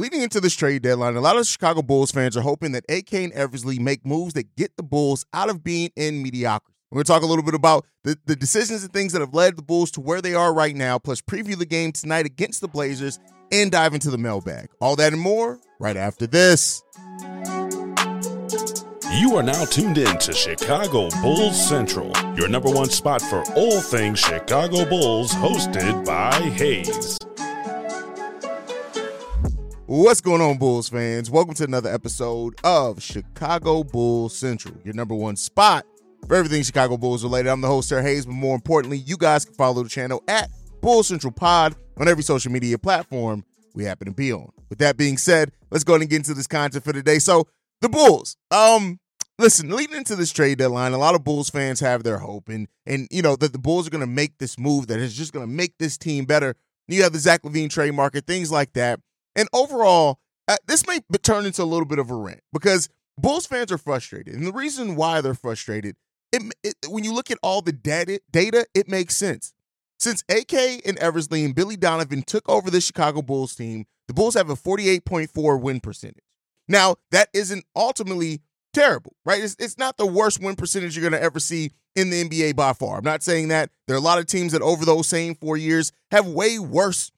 Leading into this trade deadline, a lot of Chicago Bulls fans are hoping that AK and Eversley make moves that get the Bulls out of being in mediocrity. We're going to talk a little bit about the, the decisions and things that have led the Bulls to where they are right now, plus preview the game tonight against the Blazers and dive into the mailbag. All that and more right after this. You are now tuned in to Chicago Bulls Central, your number one spot for all things Chicago Bulls, hosted by Haize. What's going on, Bulls fans? Welcome to another episode of Chicago Bulls Central, your number one spot for everything Chicago Bulls related. I'm the host, Sir Haize, but more importantly, you guys can follow the channel at Bulls Central Pod on every social media platform we happen to be on. With that being said, let's go ahead and get into this content for today. So, the Bulls. Um, listen, leading into this trade deadline, a lot of Bulls fans have their hope and and you know that the Bulls are going to make this move that is just going to make this team better. You have the Zach LaVine trade market, things like that. And overall, uh, this may turn into a little bit of a rant because Bulls fans are frustrated. And the reason why they're frustrated, it, it, when you look at all the data, data, it makes sense. Since AK and Eversley and Billy Donovan took over the Chicago Bulls team, the Bulls have a 48.4 win percentage. Now, that isn't ultimately terrible, right? It's, it's not the worst win percentage you're going to ever see in the NBA by far. I'm not saying that. There are a lot of teams that over those same four years have way worse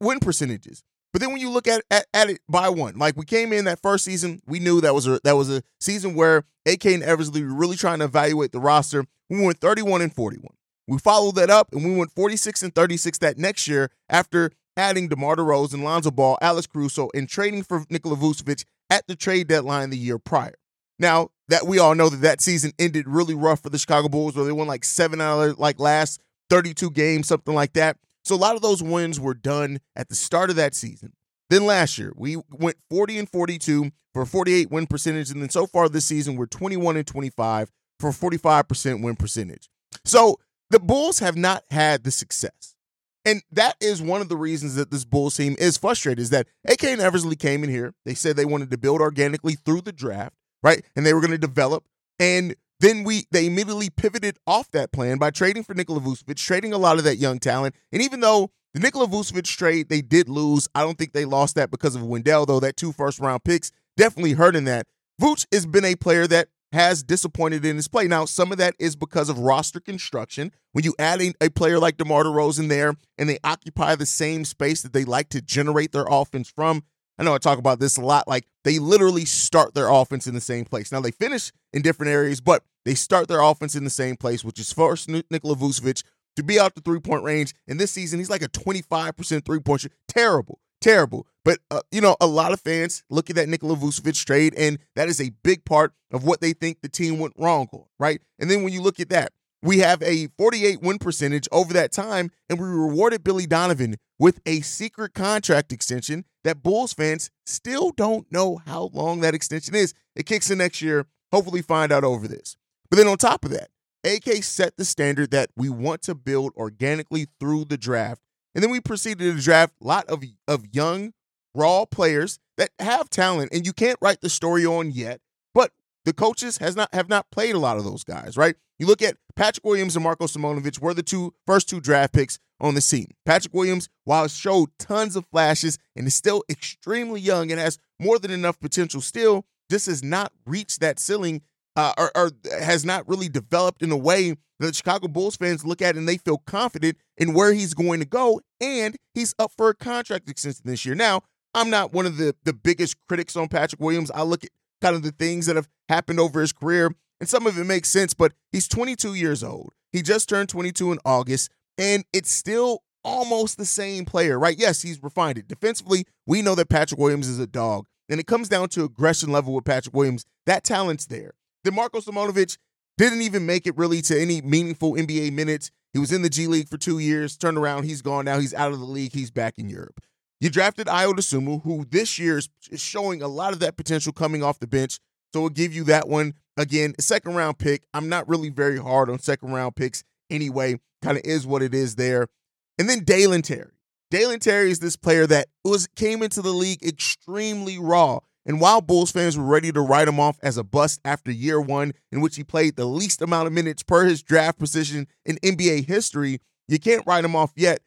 win percentages. But then when you look at, at, at it by one, like we came in that first season, we knew that was a that was a season where AK and Eversley were really trying to evaluate the roster. We went 31 and 41. We followed that up and we went 46 and 36 that next year after adding DeMar DeRozan, Lonzo Ball, Alex Caruso, and trading for Nikola Vucevic at the trade deadline the year prior. Now that we all know that that season ended really rough for the Chicago Bulls, where they won like seven out of like last 32 games, something like that. So a lot of those wins were done at the start of that season. Then last year, we went 40 and 42 for a 48 win percentage. And then so far this season, we're 21 and 25 for a 45% win percentage. So the Bulls have not had the success. And that is one of the reasons that this Bulls team is frustrated is that AK and Eversley came in here. They said they wanted to build organically through the draft, right? And they were going to develop. And then we they immediately pivoted off that plan by trading for Nikola Vucevic, trading a lot of that young talent. And even though the Nikola Vucevic trade they did lose, I don't think they lost that because of Wendell, though that two first round picks definitely hurt in that. Vooch has been a player that has disappointed in his play. Now, some of that is because of roster construction. When you add a, a player like DeMar DeRozan there and they occupy the same space that they like to generate their offense from, I know I talk about this a lot. Like they literally start their offense in the same place. Now they finish in different areas, but they start their offense in the same place, which is first Nikola Vucevic to be out the three point range. And this season, he's like a 25% three point shot. Terrible, terrible. But, uh, you know, a lot of fans look at that Nikola Vucevic trade, and that is a big part of what they think the team went wrong on, right? And then when you look at that, we have a 48 win percentage over that time, and we rewarded Billy Donovan with a secret contract extension that Bulls fans still don't know how long that extension is. It kicks in next year. Hopefully, find out over this. But then on top of that, AK set the standard that we want to build organically through the draft. And then we proceeded to draft a lot of, of young, raw players that have talent, and you can't write the story on yet. The coaches has not have not played a lot of those guys, right? You look at Patrick Williams and Marko Simonovic were the two first two draft picks on the scene. Patrick Williams, while showed tons of flashes and is still extremely young and has more than enough potential, still just has not reached that ceiling uh, or, or, has not really developed in a way that Chicago Bulls fans look at and they feel confident in where he's going to go. And he's up for a contract extension this year. Now, I'm not one of the, the biggest critics on Patrick Williams. I look at kind of the things that have happened over his career, and some of it makes sense, but he's 22 years old. He just turned 22 in August, and it's still almost the same player, right? Yes, he's refined it. Defensively, we know that Patrick Williams is a dog, and it comes down to aggression level with Patrick Williams. That talent's there. Then Marko Simonovic didn't even make it really to any meaningful NBA minutes. He was in the G League for two years, turned around, he's gone now. He's out of the league, he's back in Europe. You drafted Ayo Dosunmu, who this year is showing a lot of that potential coming off the bench. So we'll give you that one. Again, second round pick. I'm not really very hard on second round picks anyway. Kind of is what it is there. And then Dalen Terry. Dalen Terry is this player that was came into the league extremely raw. And while Bulls fans were ready to write him off as a bust after year one, in which he played the least amount of minutes per his draft position in NBA history, you can't write him off yet.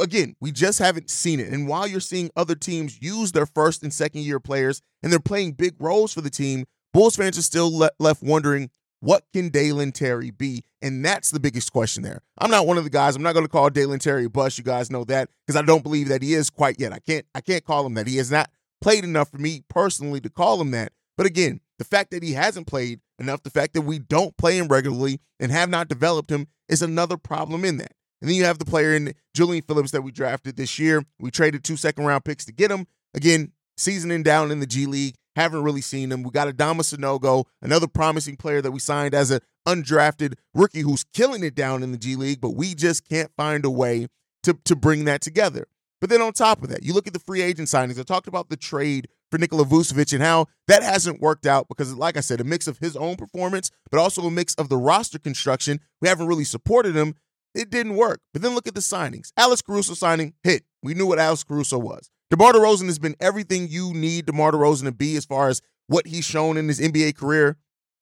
Again, we just haven't seen it. And while you're seeing other teams use their first and second year players and they're playing big roles for the team, Bulls fans are still le- left wondering what can Dalen Terry be? And that's the biggest question there. I'm not one of the guys. I'm not going to call Dalen Terry a bust. You guys know that because I don't believe that he is quite yet. I can't. I can't call him that. He has not played enough for me personally to call him that. But again, the fact that he hasn't played enough, the fact that we don't play him regularly and have not developed him is another problem in that. And then you have the player in Julian Phillips that we drafted this year. We traded two second round picks to get him. Again, seasoning down in the G League. Haven't really seen him. We got Adama Sanogo, another promising player that we signed as an undrafted rookie who's killing it down in the G League, but we just can't find a way to, to bring that together. But then on top of that, you look at the free agent signings. I talked about the trade for Nikola Vucevic and how that hasn't worked out because, like I said, a mix of his own performance, but also a mix of the roster construction. We haven't really supported him. It didn't work. But then look at the signings. Alex Caruso signing hit. We knew what Alex Caruso was. DeMar DeRozan has been everything you need DeMar DeRozan to be as far as what he's shown in his NBA career.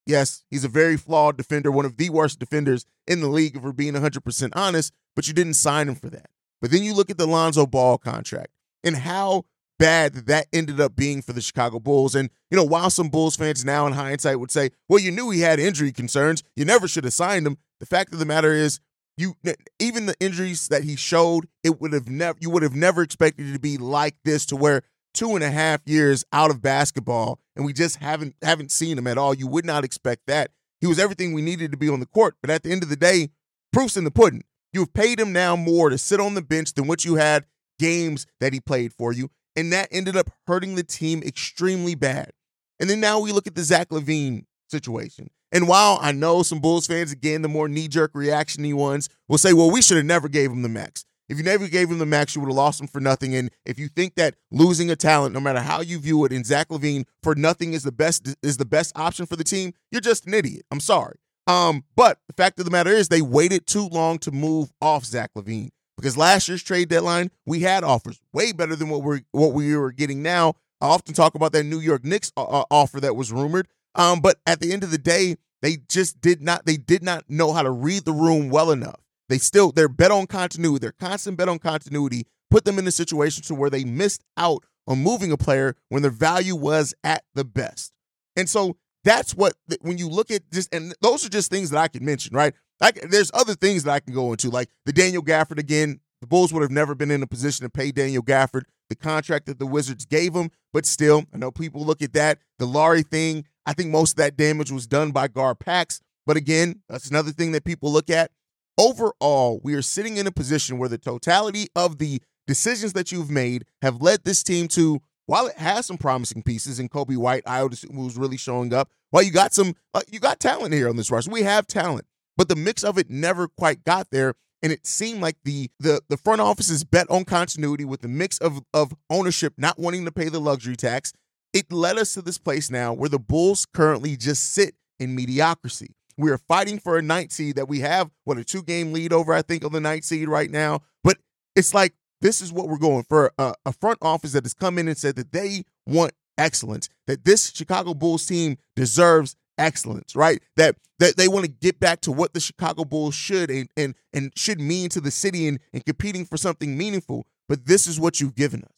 Yes, he's a very flawed defender, one of the worst defenders in the league, if we're being 100% honest, but you didn't sign him for that. But then you look at the Lonzo Ball contract and how bad that, that ended up being for the Chicago Bulls. And, you know, while some Bulls fans now in hindsight would say, well, you knew he had injury concerns, you never should have signed him. The fact of the matter is, you even the injuries that he showed, it would have never you would have never expected it to be like this to where two and a half years out of basketball and we just haven't haven't seen him at all. You would not expect that. He was everything we needed to be on the court. But at the end of the day, proof's in the pudding. You've paid him now more to sit on the bench than what you had games that he played for you. And that ended up hurting the team extremely bad. And then now we look at the Zach LaVine situation. And while I know some Bulls fans, again, the more knee-jerk reactiony ones, will say, well, we should have never gave him the max. If you never gave him the max, you would have lost him for nothing. And if you think that losing a talent, no matter how you view it, in Zach LaVine for nothing is the best is the best option for the team, you're just an idiot. I'm sorry. Um, but the fact of the matter is they waited too long to move off Zach LaVine because last year's trade deadline we had offers way better than what we're what we were getting now. I often talk about that New York Knicks uh, uh, offer that was rumored. Um, but at the end of the day, they just did not they did not know how to read the room well enough. They still they're bet on continuity. Their constant bet on continuity put them in a situation to where they missed out on moving a player when their value was at the best. And so that's what when you look at just and those are just things that I can mention, right? Like there's other things that I can go into, like the Daniel Gafford again. The Bulls would have never been in a position to pay Daniel Gafford the contract that the Wizards gave him, but still, I know people look at that. The Lauri thing, I think most of that damage was done by GarPax. But again, that's another thing that people look at. Overall, we are sitting in a position where the totality of the decisions that you've made have led this team to while it has some promising pieces in Coby White, Ayo who's really showing up. While you got some, uh, you got talent here on this roster. We have talent, but the mix of it never quite got there. And it seemed like the the the front office's bet on continuity with the mix of of ownership not wanting to pay the luxury tax. It led us to this place now where the Bulls currently just sit in mediocrity. We are fighting for a night seed that we have what a two game lead over, I think, on the night seed right now. But it's like this is what we're going for a, a front office that has come in and said that they want excellence, that this Chicago Bulls team deserves excellence, right? That that they want to get back to what the Chicago Bulls should and and, and should mean to the city and, and competing for something meaningful. But this is what you've given us.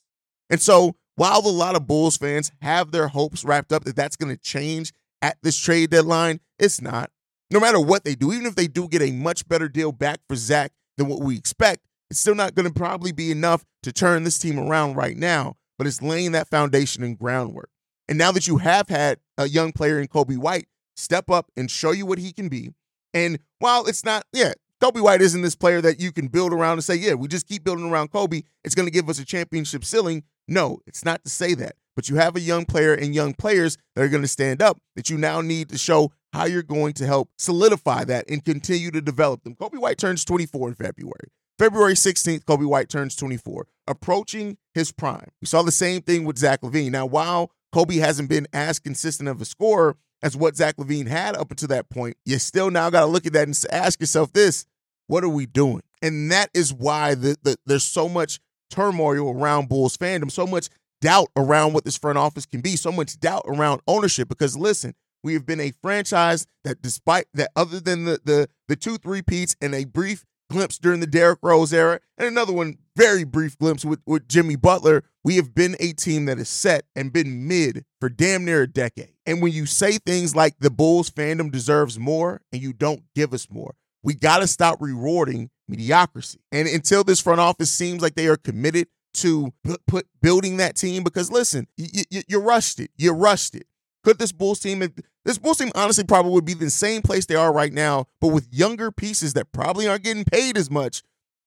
And so while a lot of Bulls fans have their hopes wrapped up that that's going to change at this trade deadline, it's not. No matter what they do, even if they do get a much better deal back for Zach than what we expect, it's still not going to probably be enough to turn this team around right now, but it's laying that foundation and groundwork. And now that you have had a young player in Coby White step up and show you what he can be, and while it's not, yeah, Coby White isn't this player that you can build around and say, yeah, we just keep building around Coby. It's going to give us a championship ceiling. No, it's not to say that. But you have a young player and young players that are going to stand up that you now need to show how you're going to help solidify that and continue to develop them. Coby White turns 24 in February. February 16th, Coby White turns 24. approaching his prime. We saw the same thing with Zach LaVine. Now, while Coby hasn't been as consistent of a scorer as what Zach LaVine had up until that point, you still now got to look at that and ask yourself this what are we doing? And that is why the, the, there's so much turmoil around Bulls fandom, so much doubt around what this front office can be, so much doubt around ownership. Because listen, we have been a franchise that, despite that, other than the the the two three peats and a brief glimpse during the Derrick Rose era, and another one very brief glimpse with, with Jimmy Butler, we have been a team that is set and been mid for damn near a decade. And when you say things like the Bulls fandom deserves more and you don't give us more, we got to stop rewarding mediocrity. And until this front office seems like they are committed to put, building that team, because listen, you, you, rushed it. You rushed it. Could this Bulls team, this Bulls team honestly probably would be the same place they are right now, but with younger pieces that probably aren't getting paid as much.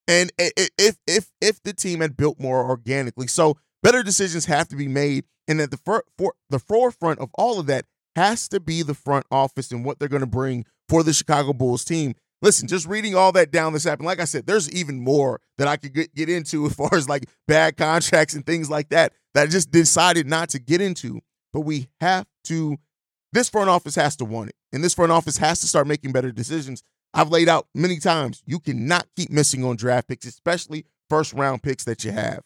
And if if if the team had built more organically, so better decisions have to be made, and at the for, for the forefront of all of that has to be the front office and what they're going to bring for the Chicago Bulls team. Listen, just reading all that down this happened. Like I said, there's even more that I could get, get into as far as like bad contracts and things like that that I just decided not to get into. But we have to, this front office has to want it. And this front office has to start making better decisions. I've laid out many times you cannot keep missing on draft picks, especially first round picks that you have.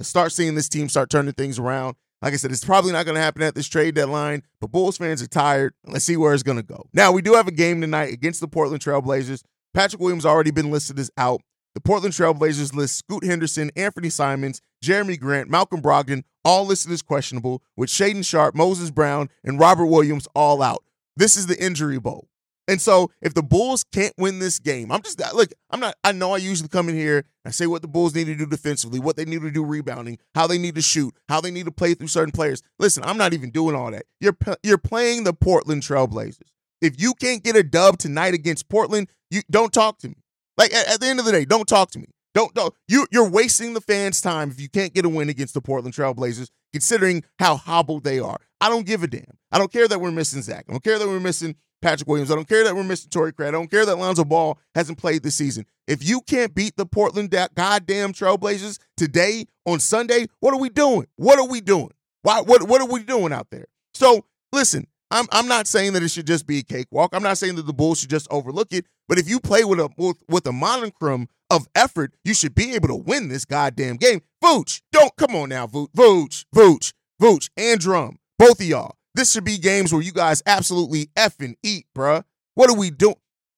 Start seeing this team start turning things around. Like I said, it's probably not going to happen at this trade deadline, but Bulls fans are tired. Let's see where it's going to go. Now, we do have a game tonight against the Portland Trailblazers. Patrick Williams already been listed as out. The Portland Trailblazers list Scoot Henderson, Anthony Simons, Jerami Grant, Malcolm Brogdon, all listed as questionable, with Shaedon Sharpe, Moses Brown, and Robert Williams all out. This is the injury bowl. And so if the Bulls can't win this game, I'm just look, I'm not I know I usually come in here and say what the Bulls need to do defensively, what they need to do rebounding, how they need to shoot, how they need to play through certain players. Listen, I'm not even doing all that. You're you're playing the Portland Trailblazers. If you can't get a dub tonight against Portland, you don't talk to me. Like at, at the end of the day, don't talk to me. Don't don't you you're wasting the fans' time if you can't get a win against the Portland Trailblazers, considering how hobbled they are. I don't give a damn. I don't care that we're missing Zach. I don't care that we're missing Patrick Williams. I don't care that we're missing Torrey Craig. I don't care that Lonzo Ball hasn't played this season. If you can't beat the Portland goddamn Trailblazers today on Sunday, what are we doing? What are we doing? Why? What? What are we doing out there? So listen, I'm I'm not saying that it should just be a cakewalk. I'm not saying that the Bulls should just overlook it. But if you play with a with, with a monochrome of effort, you should be able to win this goddamn game. Vooch, don't come on now, Vooch, Vooch, Vooch, Vooch, and Drum, both of y'all. This should be games where you guys absolutely effing eat, bruh. What are we doing?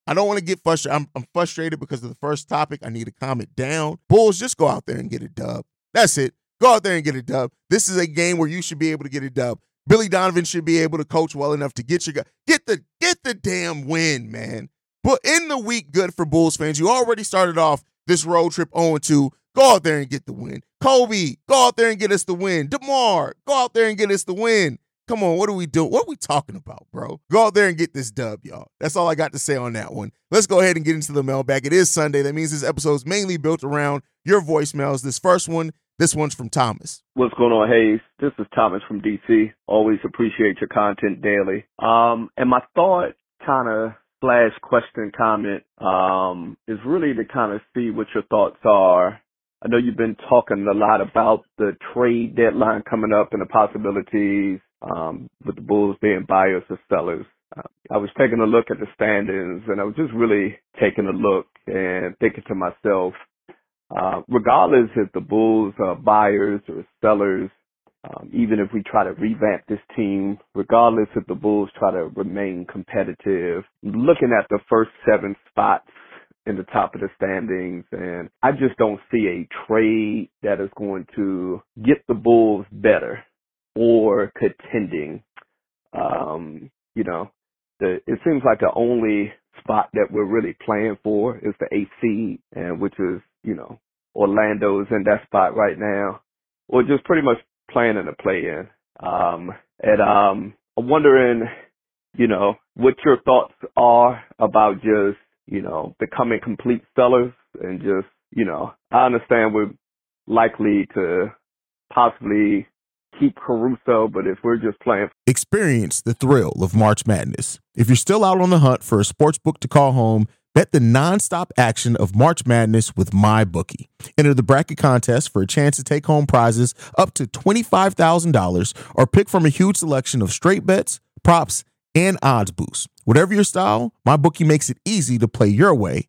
I don't want to get frustrated. I'm, I'm frustrated because of the first topic. I need to calm it down. Bulls, just go out there and get a dub. That's it. Go out there and get a dub. This is a game where you should be able to get a dub. Billy Donovan should be able to coach well enough to get your get the get the damn win, man. But in the week, good for Bulls fans. You already started off this road trip 0-2. Go out there and get the win. Coby, go out there and get us the win. DeMar, go out there and get us the win. Come on, what are we doing? What are we talking about, bro? Go out there and get this dub, y'all. That's all I got to say on that one. Let's go ahead and get into the mailbag. It is Sunday. That means this episode is mainly built around your voicemails. This first one, this one's from Thomas. What's going on, Haize? This is Thomas from DC. Always appreciate your content daily. Um, and my thought kind of slash question comment um, is really to kind of see what your thoughts are. I know you've been talking a lot about the trade deadline coming up and the possibilities um, with the Bulls being buyers or sellers. I was taking a look at the standings and I was just really taking a look and thinking to myself, uh, regardless if the Bulls are buyers or sellers, um, even if we try to revamp this team, regardless if the Bulls try to remain competitive, looking at the first seven spots in the top of the standings, and I just don't see a trade that is going to get the Bulls better or contending. Um, you know, the, it seems like the only spot that we're really playing for is the AC, and which is, you know, Orlando's in that spot right now, or just pretty much playing in the play in. Um, and um, I'm wondering, you know, what your thoughts are about just, you know, becoming complete sellers and just, you know, I understand we're likely to possibly keep Caruso, but if we're just playing. Experience the thrill of March Madness. If you're still out on the hunt for a sports book to call home, Bet the nonstop action of March Madness with MyBookie. Enter the bracket contest for a chance to take home prizes up to $25,000 or pick from a huge selection of straight bets, props, and odds boosts. Whatever your style, MyBookie makes it easy to play your way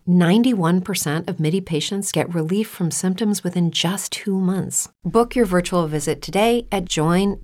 91% of MIDI patients get relief from symptoms within just two months. Book your virtual visit today at joinmidi.com.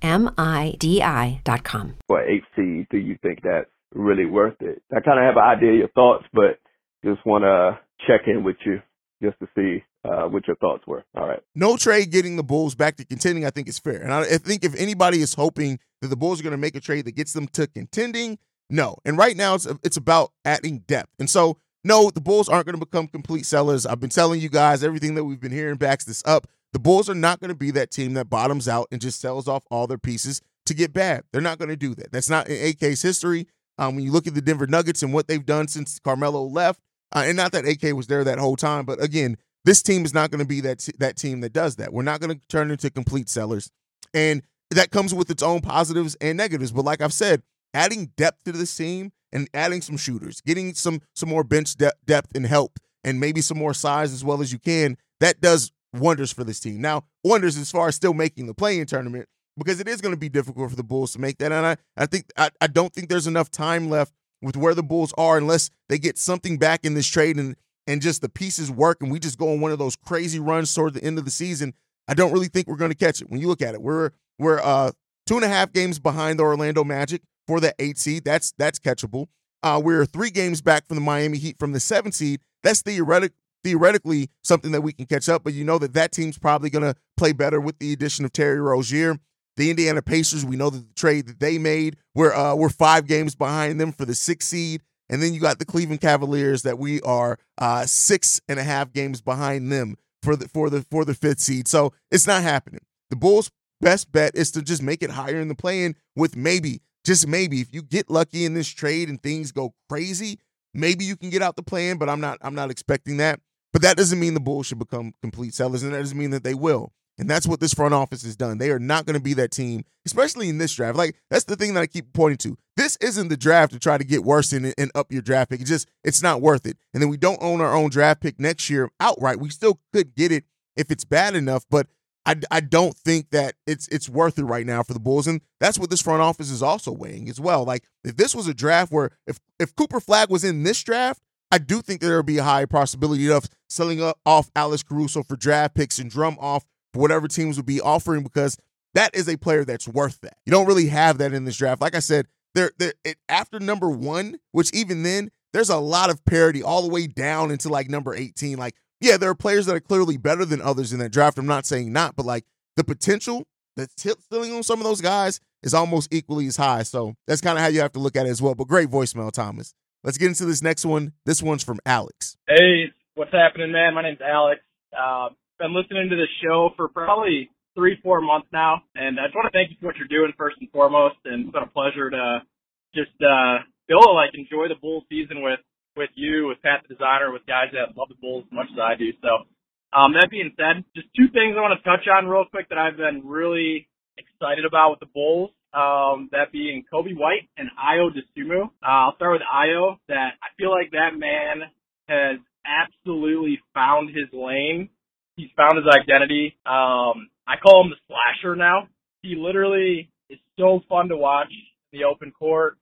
For HC, do you think that's really worth it? I kind of have an idea of your thoughts, but just want to check in with you just to see uh, what your thoughts were. All right. No trade getting the Bulls back to contending, I think is fair. And I, I think if anybody is hoping that the Bulls are going to make a trade that gets them to contending, no. And right now it's it's about adding depth. And so no, the Bulls aren't going to become complete sellers. I've been telling you guys everything that we've been hearing backs this up. The Bulls are not going to be that team that bottoms out and just sells off all their pieces to get bad. They're not going to do that. That's not in AK's history. Um, when you look at the Denver Nuggets and what they've done since Carmelo left, uh, and not that AK was there that whole time, but again, this team is not going to be that t- that team that does that. We're not going to turn into complete sellers, and that comes with its own positives and negatives. But like I've said, adding depth to this team and adding some shooters, getting some some more bench de- depth and help, and maybe some more size as well as you can, that does wonders for this team. Now, wonders as far as still making the play-in tournament because it is going to be difficult for the Bulls to make that. And I, I think I, I don't think there's enough time left with where the Bulls are unless they get something back in this trade and and just the pieces work and we just go on one of those crazy runs toward the end of the season. I don't really think we're going to catch it. When you look at it, we're we're uh two and a half games behind the Orlando Magic for the eight seed. That's that's catchable. Uh, we're three games back from the Miami Heat from the seven seed. That's theoretic, theoretically something that we can catch up. But you know that that team's probably going to play better with the addition of Terry Rozier. The Indiana Pacers, we know that the trade that they made, we're uh, we're five games behind them for the six seed, and then you got the Cleveland Cavaliers that we are uh, six and a half games behind them for the for the for the fifth seed. So it's not happening. The Bulls' best bet is to just make it higher in the play-in with maybe just maybe if you get lucky in this trade and things go crazy, maybe you can get out the play-in. But I'm not I'm not expecting that. But that doesn't mean the Bulls should become complete sellers, and that doesn't mean that they will. And that's what this front office has done. They are not going to be that team, especially in this draft. Like that's the thing that I keep pointing to. This isn't the draft to try to get worse and, and up your draft pick. It's just it's not worth it. And then we don't own our own draft pick next year outright. We still could get it if it's bad enough, but I, I don't think that it's it's worth it right now for the Bulls, and that's what this front office is also weighing as well. Like if this was a draft where if if Cooper Flagg was in this draft, I do think there would be a high possibility of selling off Alex Caruso for draft picks and drum off for whatever teams would be offering because that is a player that's worth that. You don't really have that in this draft. Like I said, there, there it, after number one, which even then there's a lot of parity all the way down into like number 18. Like yeah, there are players that are clearly better than others in that draft. I'm not saying not, but like the potential that's stealing on some of those guys is almost equally as high. So that's kind of how you have to look at it as well. But great voicemail, Thomas. Let's get into this next one. This one's from Alex. Hey, what's happening, man? My name's Alex. Uh, been listening to the show for probably three, four months now, and I just want to thank you for what you're doing first and foremost. And it's been a pleasure to just uh, be like enjoy the Bulls season with with you, with Pat the designer, with guys that love the Bulls as much as I do. So, um, that being said, just two things I want to touch on real quick that I've been really excited about with the Bulls. Um, that being Coby White and Ayo Dosunmu. Uh, I'll start with Ayo. That I feel like that man has absolutely found his lane. He's found his identity. Um, I call him the slasher now. He literally is so fun to watch in the open court.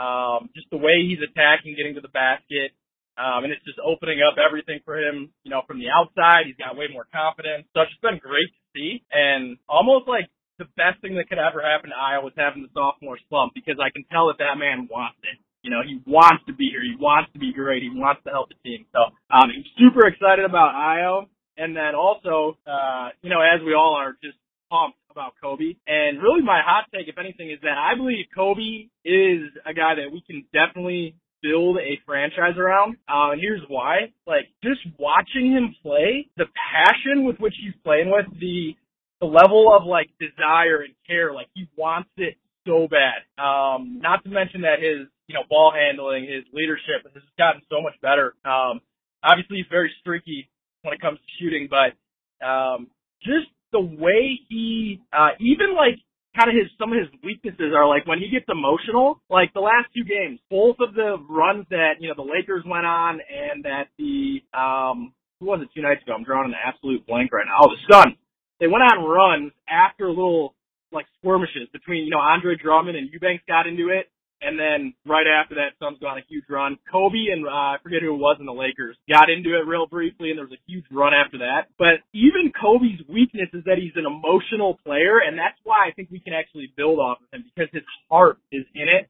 Um, just the way he's attacking, getting to the basket, um, and it's just opening up everything for him, you know, from the outside. He's got way more confidence. So it's just been great to see and almost like the best thing that could ever happen to Ayo was having the sophomore slump because I can tell that that man wants it. You know, he wants to be here. He wants to be great. He wants to help the team. So um, I'm super excited about Ayo. And then also, uh, you know, as we all are, just pumped about Coby. And really my hot take, if anything, is that I believe Coby is a guy that we can definitely build a franchise around. Uh, and here's why. Like, just watching him play, the passion with which he's playing with, the, the level of like desire and care, like he wants it so bad. Um, not to mention that his, you know, ball handling, his leadership has gotten so much better. Um, obviously he's very streaky when it comes to shooting, but, um, just the way he, uh, even like kind of his, some of his weaknesses are like when he gets emotional, like the last two games, both of the runs that, you know, the Lakers went on and that the, um, who was it two nights ago? I'm drawing an absolute blank right now. Oh, the Sun. They went on runs after little, like skirmishes between, you know, Andre Drummond and Eubanks got into it and then right after that, Suns got a huge run. Coby and uh, I forget who it was in the Lakers got into it real briefly, and there was a huge run after that. But even Coby's weakness is that he's an emotional player, and that's why I think we can actually build off of him because his heart is in it.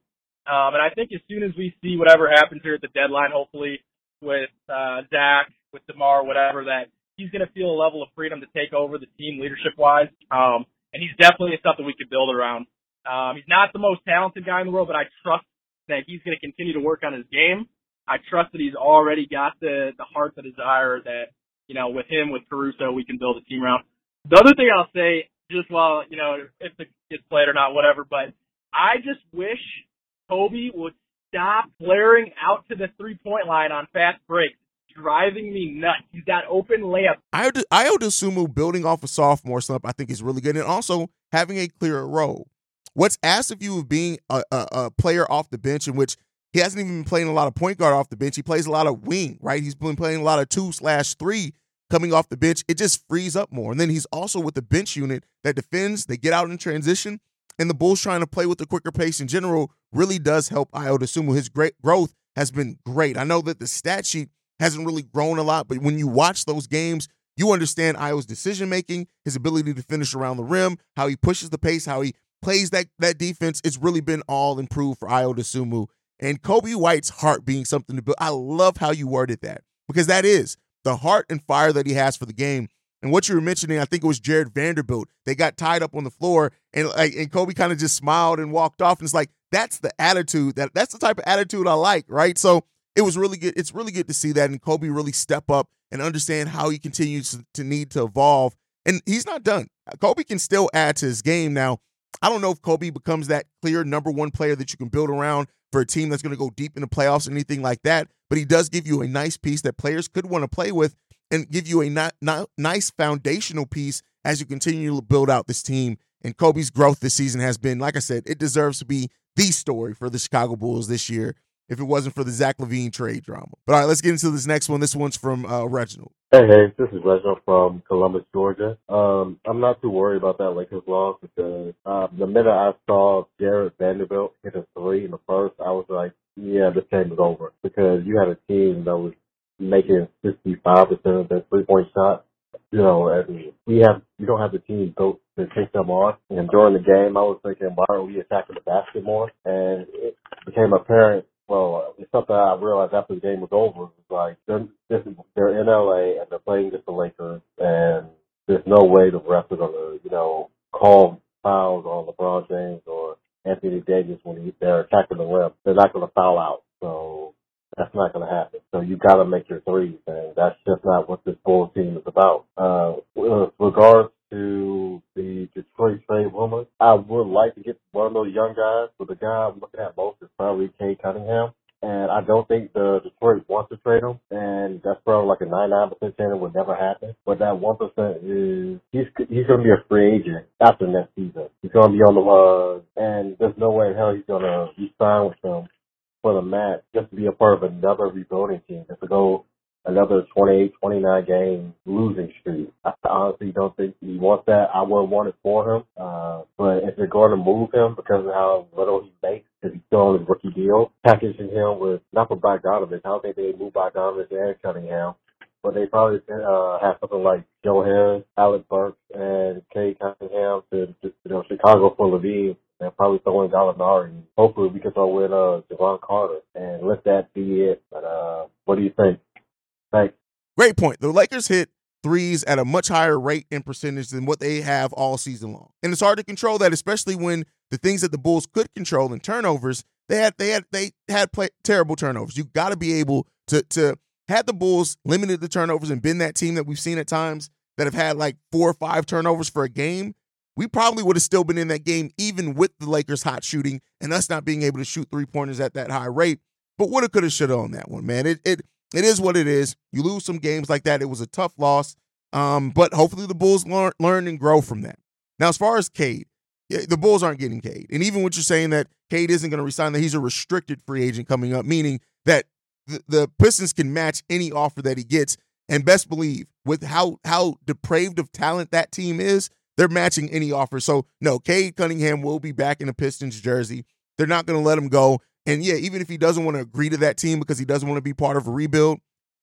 Um, and I think as soon as we see whatever happens here at the deadline, hopefully with uh, Zach, with Demar, whatever, that he's going to feel a level of freedom to take over the team leadership wise. Um, and he's definitely something we could build around. Um, he's not the most talented guy in the world, but I trust that he's going to continue to work on his game. I trust that he's already got the the heart, the desire that you know with him, with Caruso, we can build a team around. The other thing I'll say, just while you know if it gets played or not, whatever, but I just wish Coby would stop flaring out to the three point line on fast breaks. Driving me nuts. He's got open layup. Ayo Dosunmu building off a sophomore slump, I think is really good, and also having a clearer role. What's asked of you of being a, a, a, player off the bench in which he hasn't even been playing a lot of point guard off the bench. He plays a lot of wing, right? He's been playing a lot of two slash three coming off the bench. It just frees up more. And then he's also with the bench unit that defends. They get out in transition, and the Bulls trying to play with a quicker pace in general really does help Ayo Dosunmu. His great growth has been great. I know that the stat sheet hasn't really grown a lot, but when you watch those games, you understand Ayo's decision making, his ability to finish around the rim, how he pushes the pace, how he plays that that defense, it's really been all improved for Ayo Sumu. And Coby White's heart being something to build. I love how you worded that because that is the heart and fire that he has for the game. And what you were mentioning, I think it was Jarred Vanderbilt. They got tied up on the floor, and like and Coby kind of just smiled and walked off. And it's like that's the attitude that that's the type of attitude I like, right? So it was really good. It's really good to see that, and Coby really step up and understand how he continues to need to evolve. And he's not done. Coby can still add to his game now. I don't know if Coby becomes that clear number one player that you can build around for a team that's going to go deep in the playoffs or anything like that. But he does give you a nice piece that players could want to play with and give you a not, not, nice foundational piece as you continue to build out this team. And Coby's growth this season has been, like I said, it deserves to be the story for the Chicago Bulls this year if it wasn't for the Zach LaVine trade drama. But all right, let's get into this next one. This one's from uh, Reginald. Hey, hey, this is Reginald from Columbus, Georgia. Um, I'm not too worried about that Lakers loss because uh, the minute I saw Jarred Vanderbilt hit a three in the first, I was like, yeah, this game is over because you had a team that was making 65% of their three-point shots. You know, and we have, we don't have the team built to take them on. And during the game, I was thinking, why aren't we attacking the basket more? And it became apparent well, it's something I realized after the game was over. It's like they're this is, they're in LA and they're playing against the Lakers, and there's no way the refs are gonna, you know, call fouls on LeBron James or Anthony Davis when he, they're attacking the rim. They're not gonna foul out, so that's not gonna happen. So you gotta make your threes, and that's just not what this Bulls team is about. Uh, with regards to the Detroit trade rumors. I would like to get one of those young guys, but the guy I'm looking at most is probably Cade Cunningham. And I don't think the Detroit wants to trade him, and that's probably like a 99% chance it would never happen. But that 1% is he's he's going to be a free agent after next season. He's going to be on the uh, and there's no way in hell he's going to be signed with them for the match just to be a part of another rebuilding team, just to go another 28, 29 game losing streak. I honestly don't think he wants that. I wouldn't want it for him. Uh, but if they're going to move him because of how little he makes, because he's still on his rookie deal, packaging him with, not for Bogdanovic, I don't think they move Bogdanovic and Cunningham. but they probably uh, have something like Joe Harris, Alec Burks, and Cade Cunningham to, to you know Chicago for LaVine and probably throw in Gallinari. Hopefully we can throw in uh Jevon Carter and let that be it. But uh what do you think? Thanks. Great point. The Lakers hit threes at a much higher rate and percentage than what they have all season long. And it's hard to control that, especially when the things that the Bulls could control in turnovers, they had they had they had play, terrible turnovers. You got to be able to to had the Bulls limited the turnovers and been that team that we've seen at times that have had like four or five turnovers for a game, we probably would have still been in that game even with the Lakers hot shooting and us not being able to shoot three pointers at that high rate. But woulda, coulda, shoulda on that one, man. It it it is what it is. You lose some games like that. It was a tough loss. Um, but hopefully the Bulls learn, learn and grow from that. Now, as far as Cade, the Bulls aren't getting Cade. And even what you're saying that Cade isn't going to resign, that he's a restricted free agent coming up, meaning that the, the Pistons can match any offer that he gets. And best believe, with how how depraved of talent that team is, they're matching any offer. So no, Cade Cunningham will be back in a Pistons jersey. They're not going to let him go. And yeah, even if he doesn't want to agree to that team because he doesn't want to be part of a rebuild,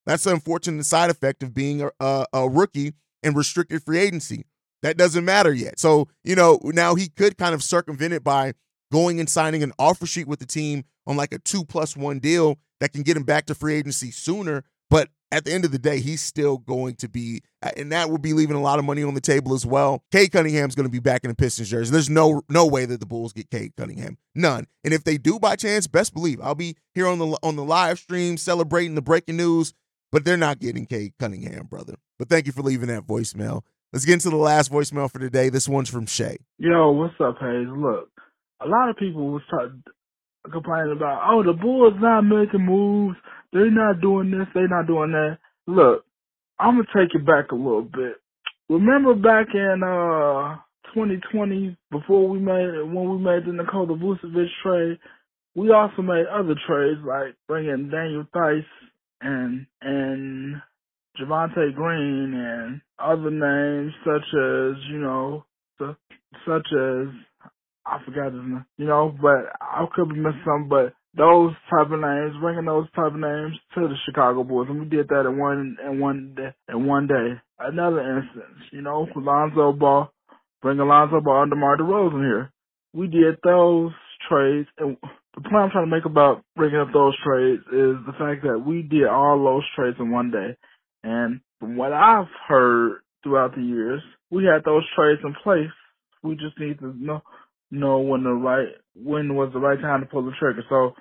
that's the unfortunate side effect of being a, a, a rookie in restricted free agency. That doesn't matter yet. So, you know, now he could kind of circumvent it by going and signing an offer sheet with the team on like a two plus one deal that can get him back to free agency sooner. But at the end of the day, he's still going to be, uh, and that will be leaving a lot of money on the table as well. Cade Cunningham's going to be back in the Pistons jersey. There's no no way that the Bulls get Cade Cunningham, none. And if they do by chance, best believe I'll be here on the on the live stream celebrating the breaking news. But they're not getting Cade Cunningham, brother. But thank you for leaving that voicemail. Let's get into the last voicemail for today. This one's from Shay. Yo, what's up, Haize? Look, a lot of people was talking complaining about, oh, the Bulls not making moves. They're not doing this. They're not doing that. Look, I'm gonna take it back a little bit. Remember back in uh 2020, before we made when we made the Nikola Vucevic trade, we also made other trades like bringing Daniel Theis and and Javonte Green and other names such as you know such as I forgot his name, you know, but I could be missing something, but those type of names, bringing those type of names to the Chicago Bulls, and we did that in one in one day. In one day, another instance, you know, Lonzo Ball, bring Lonzo Ball and DeMar DeRozan here. We did those trades, and the point I'm trying to make about bringing up those trades is the fact that we did all those trades in one day, and from what I've heard throughout the years, we had those trades in place. We just need to know know when the right when was the right time to pull the trigger. So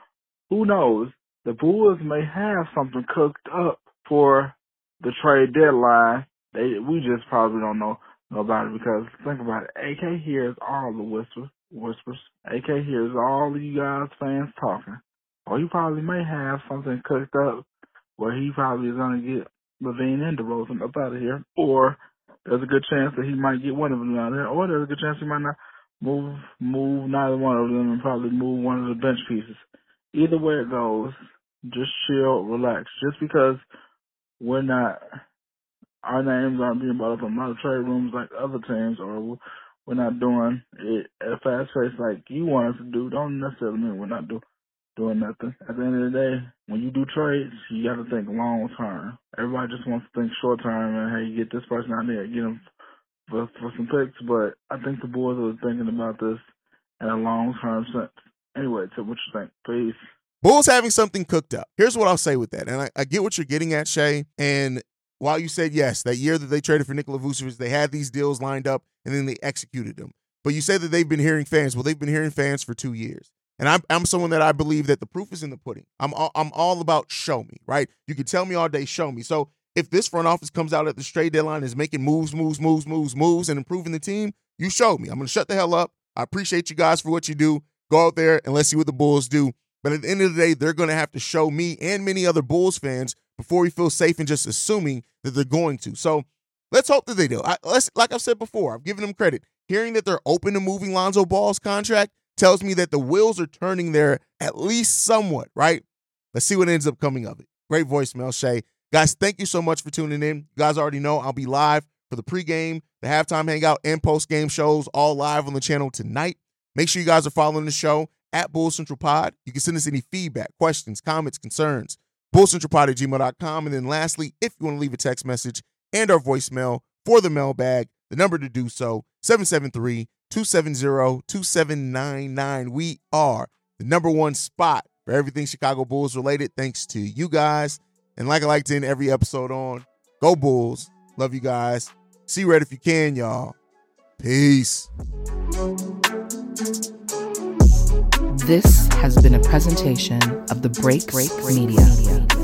who knows? The Bulls may have something cooked up for the trade deadline. They we just probably don't know, about it because think about it. AK hears all the whispers whispers. AK hears all of you guys fans talking. Or he probably may have something cooked up where he probably is gonna get LaVine and DeRozan up out of here. Or there's a good chance that he might get one of them out of there, or there's a good chance he might not move move neither one of them and probably move one of the bench pieces. Either way it goes, just chill, relax. Just because we're not our names aren't being brought up in lot trade rooms like other teams or we're not doing it at fast pace like you want us to do, don't necessarily mean we're not do, doing nothing. At the end of the day, when you do trades, you got to think long term. Everybody just wants to think short term and hey, you get this person out there, get them for, for some picks, but I think the boys are thinking about this in a long term sense. Anyway, so what you think? Peace. Bulls having something cooked up. Here's what I'll say with that. And I, I get what you're getting at, Shay. And while you said yes, that year that they traded for Nikola Vucevic, they had these deals lined up and then they executed them. But you say that they've been hearing fans. Well, they've been hearing fans for two years. And I'm, I'm someone that I believe that the proof is in the pudding. I'm all, I'm all about show me, right? You can tell me all day, show me. So if this front office comes out at the straight deadline is making moves, moves, moves, moves, moves, and improving the team, you showed me. I'm going to shut the hell up. I appreciate you guys for what you do. Go out there and let's see what the Bulls do. But at the end of the day, they're going to have to show me and many other Bulls fans before we feel safe in just assuming that they're going to. So let's hope that they do. I, let's, like I've said before, I've given them credit. Hearing that they're open to moving Lonzo Ball's contract tells me that the wheels are turning there at least somewhat, right? Let's see what ends up coming of it. Great voicemail, Shay. Guys, thank you so much for tuning in. You guys already know I'll be live for the pregame, the halftime hangout, and postgame shows all live on the channel tonight. Make sure you guys are following the show at Bull Central Pod. You can send us any feedback, questions, comments, concerns. bullcentralpod at gmail.com. And then lastly, if you want to leave a text message and our voicemail for the mailbag, the number to do so, 773-270-2799. We are the number one spot for everything Chicago Bulls related, thanks to you guys. And like I like to end every episode on, go Bulls. Love you guys. See red if you can, y'all. Peace. This has been a presentation of the Break Break Media.